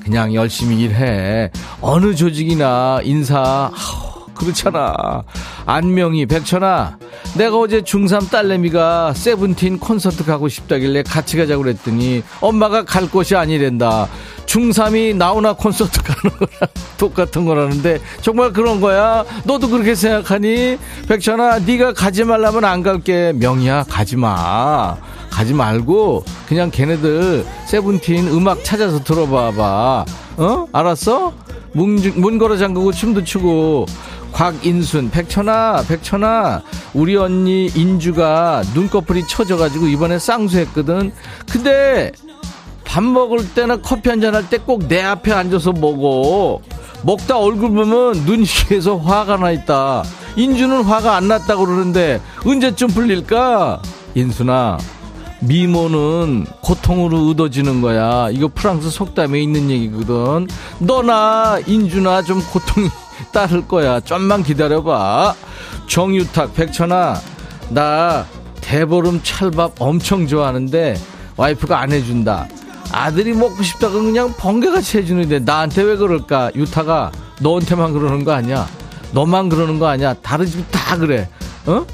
A: 그냥 열심히 일해. 어느 조직이나 인사. 아우, 그렇잖아. 안명이 백천아 내가 어제 중3 딸내미가 세븐틴 콘서트 가고 싶다길래 같이 가자고 그랬더니 엄마가 갈 곳이 아니랜다. 중3이 나오나 콘서트 가는 거랑 똑같은 거라는데 정말 그런 거야? 너도 그렇게 생각하니? 백천아 네가 가지 말라면 안 갈게. 명이야 가지 마. 가지 말고 그냥 걔네들 세븐틴 음악 찾아서 들어봐봐. 어? 알았어? 문, 문 걸어 잠그고 춤도 추고 곽인순 백천아 백천아. 우리 언니 인주가 눈꺼풀이 처져가지고 이번에 쌍수했거든. 근데 밥 먹을 때나 커피 한잔 할 때 꼭 내 앞에 앉아서 먹어. 먹다 얼굴 보면 눈시에서 화가 나 있다. 인주는 화가 안 났다고 그러는데 언제쯤 풀릴까? 인순아 미모는 고통으로 얻어지는 거야. 이거 프랑스 속담에 있는 얘기거든. 너나 인주나 좀 고통이 따를 거야. 좀만 기다려봐. 정유탁 백천아 나 대보름 찰밥 엄청 좋아하는데 와이프가 안 해준다. 아들이 먹고 싶다고 그냥 번개같이 해주는데 나한테 왜 그럴까? 유타가 너한테만 그러는 거 아니야? 너만 그러는 거 아니야? 다른 집 다 그래. 어?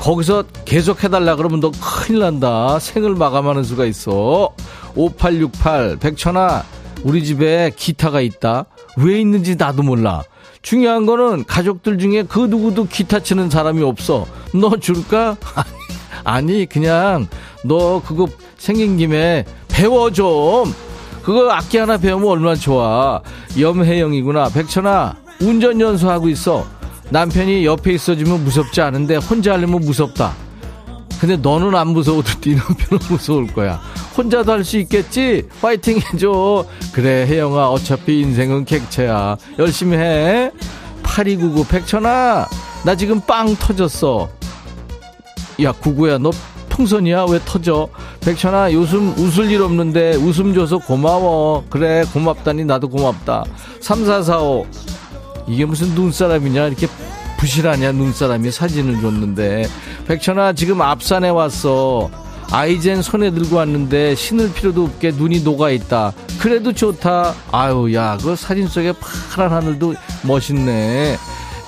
A: 거기서 계속 해달라 그러면 너 큰일 난다. 생을 마감하는 수가 있어. 5868 백천아 우리 집에 기타가 있다. 왜 있는지 나도 몰라 중요한 거는 가족들 중에 그 누구도 기타 치는 사람이 없어. 너 줄까? 아니 그냥 너 그거 생긴 김에 배워 좀. 그거 악기 하나 배우면 얼마나 좋아. 염혜영이구나. 백천아 운전 연수하고 있어. 남편이 옆에 있어주면 무섭지 않은데 혼자 하려면 무섭다 근데 너는 안 무서워도 네 남편은 무서울 거야. 혼자도 할 수 있겠지? 파이팅 해줘. 그래 혜영아 어차피 인생은 객체야. 열심히 해. 8299 백천아 나 지금 빵 터졌어. 야 구구야 너 풍선이야? 왜 터져? 백천아 요즘 웃을 일 없는데 웃음 줘서 고마워. 그래 고맙다니 나도 고맙다. 3445 이게 무슨 눈사람이냐? 이렇게 부실하냐 눈사람이 사진을 줬는데. 백천아 지금 앞산에 왔어. 아이젠 손에 들고 왔는데 신을 필요도 없게 눈이 녹아있다. 그래도 좋다. 아유 야 그 사진 속에 파란 하늘도 멋있네.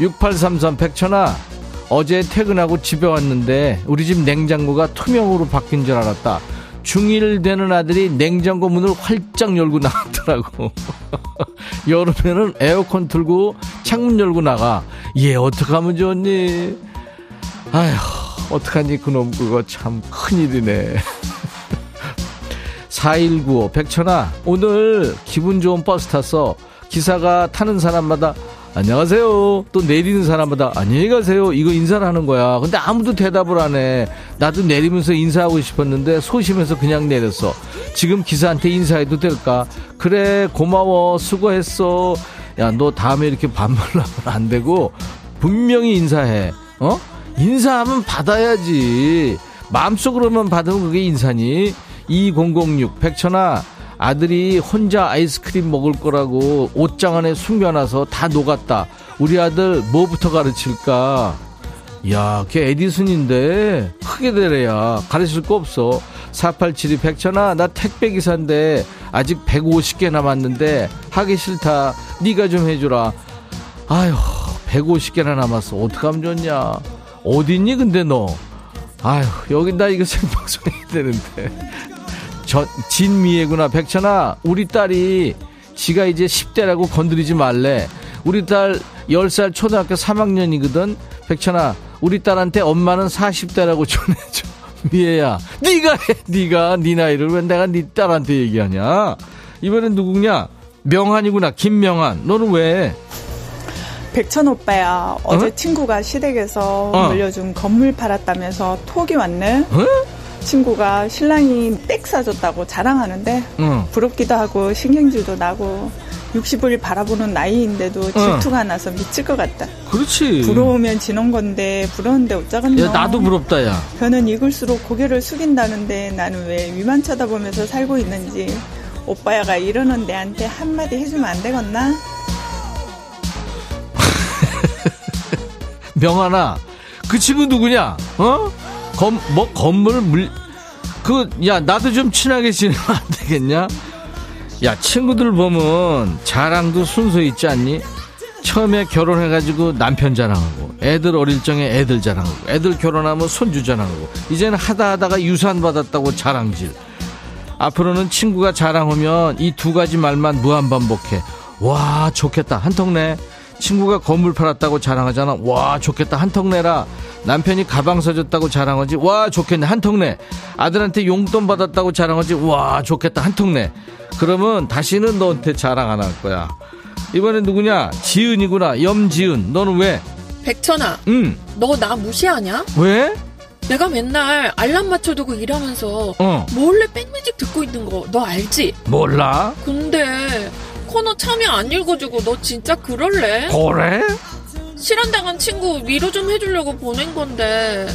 A: 6833 백천아 어제 퇴근하고 집에 왔는데 우리 집 냉장고가 투명으로 바뀐 줄 알았다 중1 되는 아들이 냉장고 문을 활짝 열고 나왔더라고. 여름에는 에어컨 틀고 창문 열고 나가. 얘 어떡하면 좋니? 아휴 어떡하니 그놈. 그거 참 큰일이네. 4195 백천아 오늘 기분 좋은 버스 탔어. 기사가 타는 사람마다 안녕하세요. 또 내리는 사람마다 안녕히 가세요. 이거 인사를 하는 거야. 근데 아무도 대답을 안 해. 나도 내리면서 인사하고 싶었는데 소심해서 그냥 내렸어. 지금 기사한테 인사해도 될까? 그래 고마워. 수고했어. 야 너 다음에 이렇게 반말로 하면 안 되고 분명히 인사해. 어? 인사하면 받아야지. 마음속으로만 받으면 그게 인사니? 2006 백천아 아들이 혼자 아이스크림 먹을 거라고 옷장 안에 숨겨놔서 다 녹았다 우리 아들 뭐부터 가르칠까 야, 걔 에디슨인데 크게 되래야 가르칠 거 없어. 4872 백천아, 나 택배 기사인데 아직 150개 남았는데 하기 싫다. 네가 좀 해주라. 아휴, 150개나 남았어. 어떡하면 좋냐? 어딨니 근데 너? 아휴, 여기 나 이거 생방송 해야 되는데. 저 진미애구나. 백천아, 우리 딸이 지가 이제 10대라고 건드리지 말래. 우리 딸 10살 초등학교 3학년이거든. 백천아, 우리 딸한테 엄마는 40대라고 전해줘. 미애야, 네가 해, 네가 네 나이를 왜 내가 네 딸한테 얘기하냐? 이번엔 누구냐? 명한이구나, 김명한. 너는 왜?
H: 백천 오빠야 어제 친구가 시댁에서
A: 어.
H: 물려준 건물 팔았다면서 톡이 왔네
A: 어?
H: 친구가 신랑이 백 사줬다고 자랑하는데
A: 응.
H: 부럽기도 하고 신경질도 나고 60을 바라보는 나이인데도 질투가 나서 미칠 것 같다
A: 그렇지.
H: 부러우면 지는 건데 부러운데 어쩌겠노
A: 야, 나도 부럽다, 야.
H: 저는 익을수록 고개를 숙인다는데 나는 왜 위만 쳐다보면서 살고 있는지 오빠야가 이러는 내한테 한마디 해주면 안 되겠나?
A: 명한아, 그 친구 누구냐? 어? 건, 뭐, 건물 물, 그, 야, 나도 좀 친하게 지내면 안 되겠냐? 야, 친구들 보면 자랑도 순서 있지 않니? 처음에 결혼해가지고 남편 자랑하고, 애들 어릴 적에 애들 자랑하고, 애들 결혼하면 손주 자랑하고, 이제는 하다 하다가 유산 받았다고 자랑질. 앞으로는 친구가 자랑하면 이 두 가지 말만 무한반복해. 와, 좋겠다. 한턱 내. 친구가 건물 팔았다고 자랑하잖아. 와, 좋겠다. 한턱 내라. 남편이 가방 사줬다고 자랑하지. 와, 좋겠네. 한턱 내. 아들한테 용돈 받았다고 자랑하지. 와, 좋겠다. 한턱 내. 그러면 다시는 너한테 자랑 안 할 거야. 이번엔 누구냐? 지은이구나. 염지은. 너는 왜?
I: 백천아,
A: 응.
I: 너 나 무시하냐?
A: 왜?
I: 내가 맨날 알람 맞춰두고 일하면서
A: 어.
I: 몰래 백뮤직 듣고 있는 거 너 알지?
A: 몰라?
I: 근데 코너 참여 안 읽어주고 너 진짜 그럴래?
A: 그래?
I: 실현당한 친구 위로 좀 해주려고 보낸 건데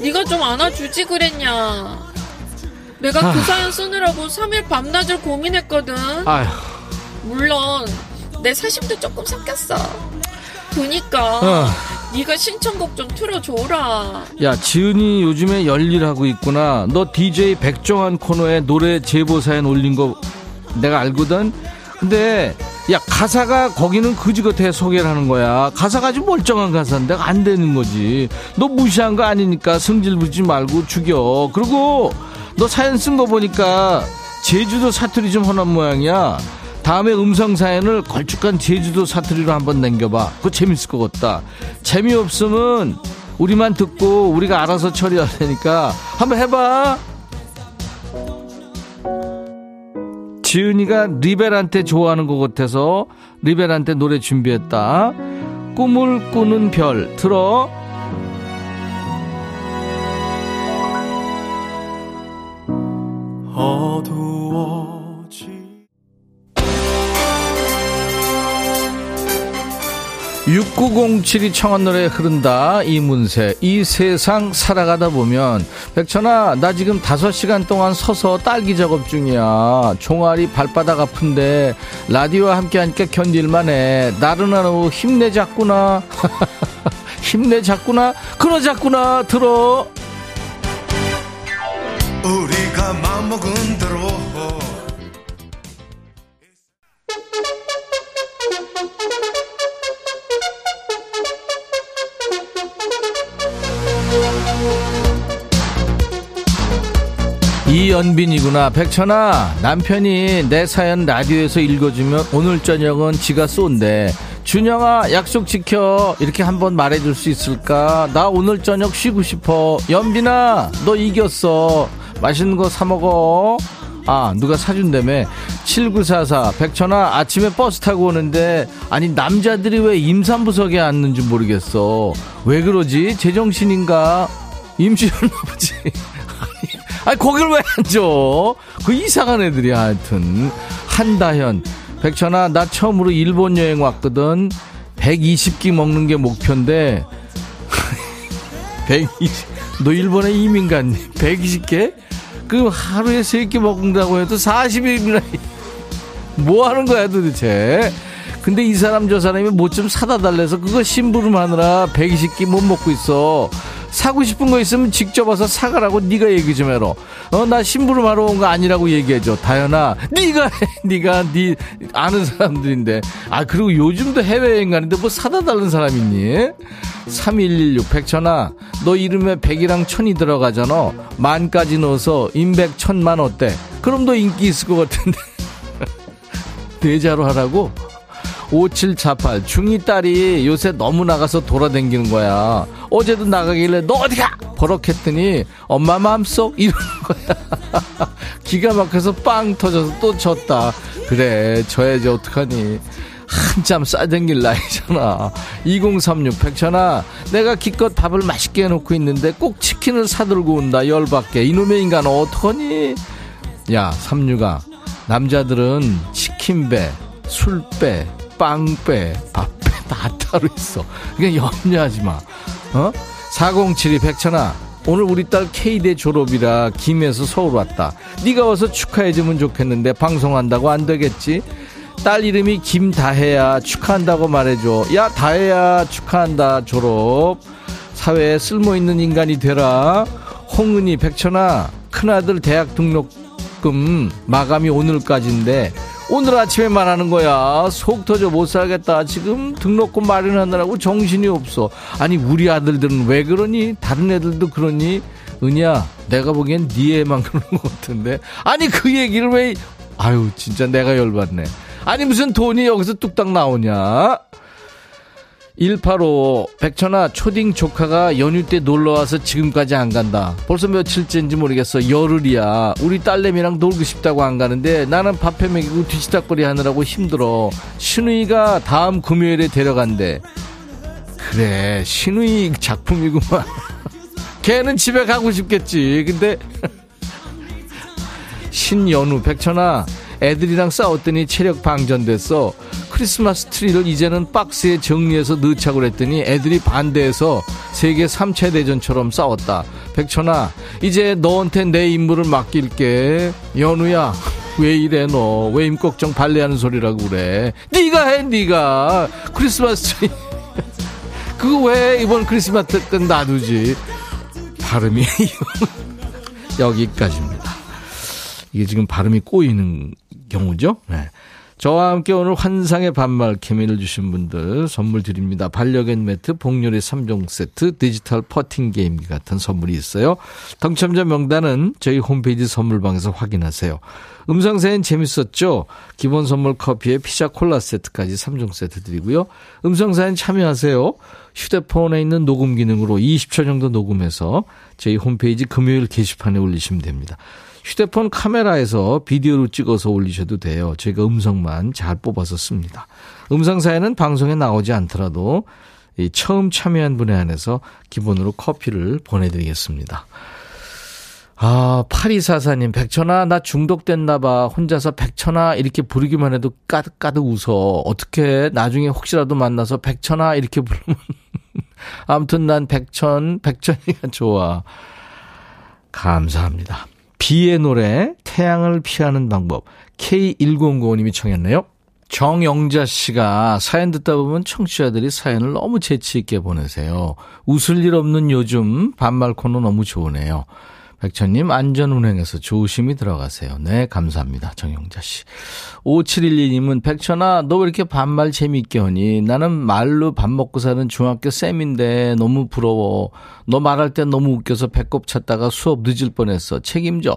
I: 네가 좀 안아주지 그랬냐? 내가 그
A: 아.
I: 사연 쓰느라고 3일 밤낮을 고민했거든.
A: 아휴.
I: 물론 내 사심도 조금 섞였어. 그니까
A: 어.
I: 네가 신청곡 좀 틀어줘라.
A: 야, 지은이 요즘에 열일하고 있구나. 너 DJ 백종환 코너에 노래 제보 사연 올린 거 내가 알거든? 근데, 야, 가사가 거기는 그지같아 소개를 하는 거야. 가사가 아주 멀쩡한 가사인데 안 되는 거지. 너 무시한 거 아니니까 성질 부리지 말고 죽여. 그리고 너 사연 쓴 거 보니까 제주도 사투리 좀 하는 모양이야. 다음에 음성 사연을 걸쭉한 제주도 사투리로 한번 남겨봐. 그거 재밌을 것 같다. 재미없으면 우리만 듣고 우리가 알아서 처리할 테니까 한번 해봐. 지은이가 리벨한테 좋아하는 것 같아서 리벨한테 노래 준비했다. 꿈을 꾸는 별 들어.
F: 어두워
A: 6907이 청한 노래 흐른다. 이문세 이 세상 살아가다 보면. 백천아 나 지금 5시간 동안 서서 딸기 작업 중이야. 종아리 발바닥 아픈데 라디오와 함께 하니까 견딜만 해. 나른한 오후 힘내자꾸나. 힘내자꾸나? 그러자꾸나? 들어.
F: 우리가 맘먹은 대로
A: 연빈이구나. 백천아 남편이 내 사연 라디오에서 읽어주면 오늘 저녁은 지가 쏜대. 준영아 약속 지켜. 이렇게 한번 말해줄 수 있을까? 나 오늘 저녁 쉬고 싶어. 연빈아 너 이겼어. 맛있는 거 사 먹어. 아 누가 사준다며 7944 백천아 아침에 버스 타고 오는데 아니 남자들이 왜 임산부석에 앉는지 모르겠어. 왜 그러지? 제정신인가? 임신했나 보지 아니 거길 왜 앉아 그 이상한 애들이야 하여튼. 한다현 백천아 나 처음으로 일본 여행 왔거든. 120끼 먹는 게 목표인데. 120, 너 일본에 이민 갔니? 120개? 그 하루에 3끼 먹는다고 해도 40일이나. 뭐 하는 거야 도대체? 근데 이 사람 저 사람이 뭐 좀 사다 달래서 그거 심부름 하느라 120끼 못 먹고 있어 사고 싶은 거 있으면 직접 와서 사가라고 네가 얘기 좀 해라. 어, 나 심부름 하러 온 거 아니라고 얘기해줘. 다현아, 네가 해. 네가 네 아는 사람들인데. 아, 그리고 요즘도 해외여행 가는데 뭐 사다 달라는 사람 있니? 3116 백천아, 너 이름에 백이랑 천이 들어가잖아. 만까지 넣어서 인백 천만 어때? 그럼 너 인기 있을 것 같은데. 대자로 하라고? 5748 중2 딸이 요새 너무 나가서 돌아다니는 거야. 어제도 나가길래 너 어디가? 버럭했더니 엄마 마음속 이러는 거야. 기가 막혀서 빵 터져서 또 졌다. 그래 져야지 어떡하니. 한참 싸댕길 나이잖아. 2036 백천아 내가 기껏 밥을 맛있게 해놓고 있는데 꼭 치킨을 사들고 온다. 열받게. 이놈의 인간 어떡하니? 야 삼류가 남자들은 치킨배 술배 빵빼, 밥빼 다 따로 있어. 그냥 염려하지 마. 어? 4072 백천아. 오늘 우리 딸 K대 졸업이라 김에서 서울 왔다. 네가 와서 축하해주면 좋겠는데 방송한다고 안 되겠지? 딸 이름이 김다혜야 축하한다고 말해줘. 야 다혜야 축하한다 졸업. 사회에 쓸모있는 인간이 되라. 홍은이 백천아 큰아들 대학 등록금 마감이 오늘까지인데 오늘 아침에 말하는 거야. 속 터져 못 살겠다. 지금 등록금 마련하느라고 정신이 없어. 아니 우리 아들들은 왜 그러니? 다른 애들도 그러니? 은희야 내가 보기엔 네 애만 그러는 것 같은데. 아니 그 얘기를 왜 아유 진짜 내가 열받네. 아니 무슨 돈이 여기서 뚝딱 나오냐? 185 백천아 초딩 조카가 연휴 때 놀러와서 지금까지 안 간다. 벌써 며칠째인지 모르겠어. 열흘이야. 우리 딸내미랑 놀고 싶다고 안 가는데 나는 밥해 먹이고 뒤치다거리 하느라고 힘들어. 신우이가 다음 금요일에 데려간대. 그래 신우이 작품이구만. 걔는 집에 가고 싶겠지. 근데 신연우 백천아 애들이랑 싸웠더니 체력 방전됐어 크리스마스 트리를 이제는 박스에 정리해서 넣자고 했더니 애들이 반대해서 세계 3차 대전처럼 싸웠다. 백천아, 이제 너한테 내 임무를 맡길게. 연우야, 왜 이래 너? 왜 임꺽정 발레하는 소리라고 그래? 네가 해, 네가. 크리스마스 트리. 그거 왜 이번 크리스마스 때 놔두지? 발음이 여기까지입니다. 이게 지금 발음이 꼬이는 경우죠. 네. 저와 함께 오늘 환상의 반말 케미를 주신 분들 선물 드립니다. 반려견 매트, 복요리 3종 세트, 디지털 퍼팅 게임기 같은 선물이 있어요. 당첨자 명단은 저희 홈페이지 선물방에서 확인하세요. 음성사연 재밌었죠? 기본 선물 커피에 피자 콜라 세트까지 3종 세트 드리고요. 음성사연 참여하세요. 휴대폰에 있는 녹음 기능으로 20초 정도 녹음해서 저희 홈페이지 금요일 게시판에 올리시면 됩니다. 휴대폰 카메라에서 비디오로 찍어서 올리셔도 돼요. 저희가 음성만 잘 뽑아서 씁니다. 음성 사연은 방송에 나오지 않더라도 이 처음 참여한 분에 한해서 기본으로 커피를 보내드리겠습니다. 아, 8244님, 백천아, 나 중독됐나봐. 혼자서 백천아, 이렇게 부르기만 해도 까득까득 웃어. 어떻게, 나중에 혹시라도 만나서 백천아, 이렇게 부르면. 아무튼 난 백천, 백천이가 좋아. 감사합니다. 비의 노래 태양을 피하는 방법 K1095님이 청했네요. 정영자 씨가 사연 듣다 보면 청취자들이 사연을 너무 재치 있게 보내세요. 웃을 일 없는 요즘 반말 코너 너무 좋으네요. 백천님 안전운행에서 조심히 들어가세요. 네 감사합니다. 정영자 씨. 5712님은 백천아 너 왜 이렇게 반말 재미있게 하니? 나는 말로 밥 먹고 사는 중학교 쌤인데 너무 부러워. 너 말할 때 너무 웃겨서 배꼽 찼다가 수업 늦을 뻔했어. 책임져.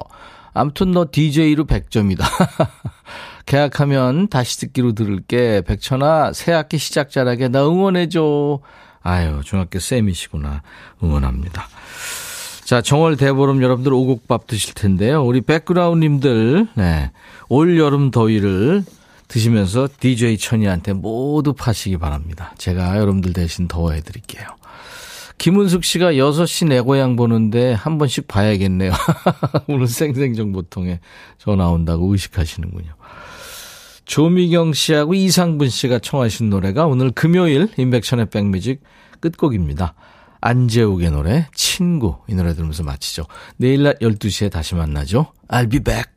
A: 아무튼 너 DJ로 100점이다. 계약하면 다시 듣기로 들을게. 백천아, 새 학기 시작 잘하게 나 응원해줘. 아유, 중학교 쌤이시구나. 응원합니다. 자, 정월 대보름 여러분들 오곡밥 드실 텐데요. 우리 백그라운드님들, 네. 올 여름 더위를 드시면서 DJ 천이한테 모두 파시기 바랍니다. 제가 여러분들 대신 더워해 드릴게요. 김은숙 씨가 6시 내 고향 보는데 한 번씩 봐야겠네요. 오늘 생생정보통에 전화 온다고 의식하시는군요. 조미경 씨하고 이상분 씨가 청하신 노래가 오늘 금요일 인백션의 백뮤직 끝곡입니다. 안재욱의 노래 친구 이 노래 들으면서 마치죠. 내일 낮 12시에 다시 만나죠. I'll be back.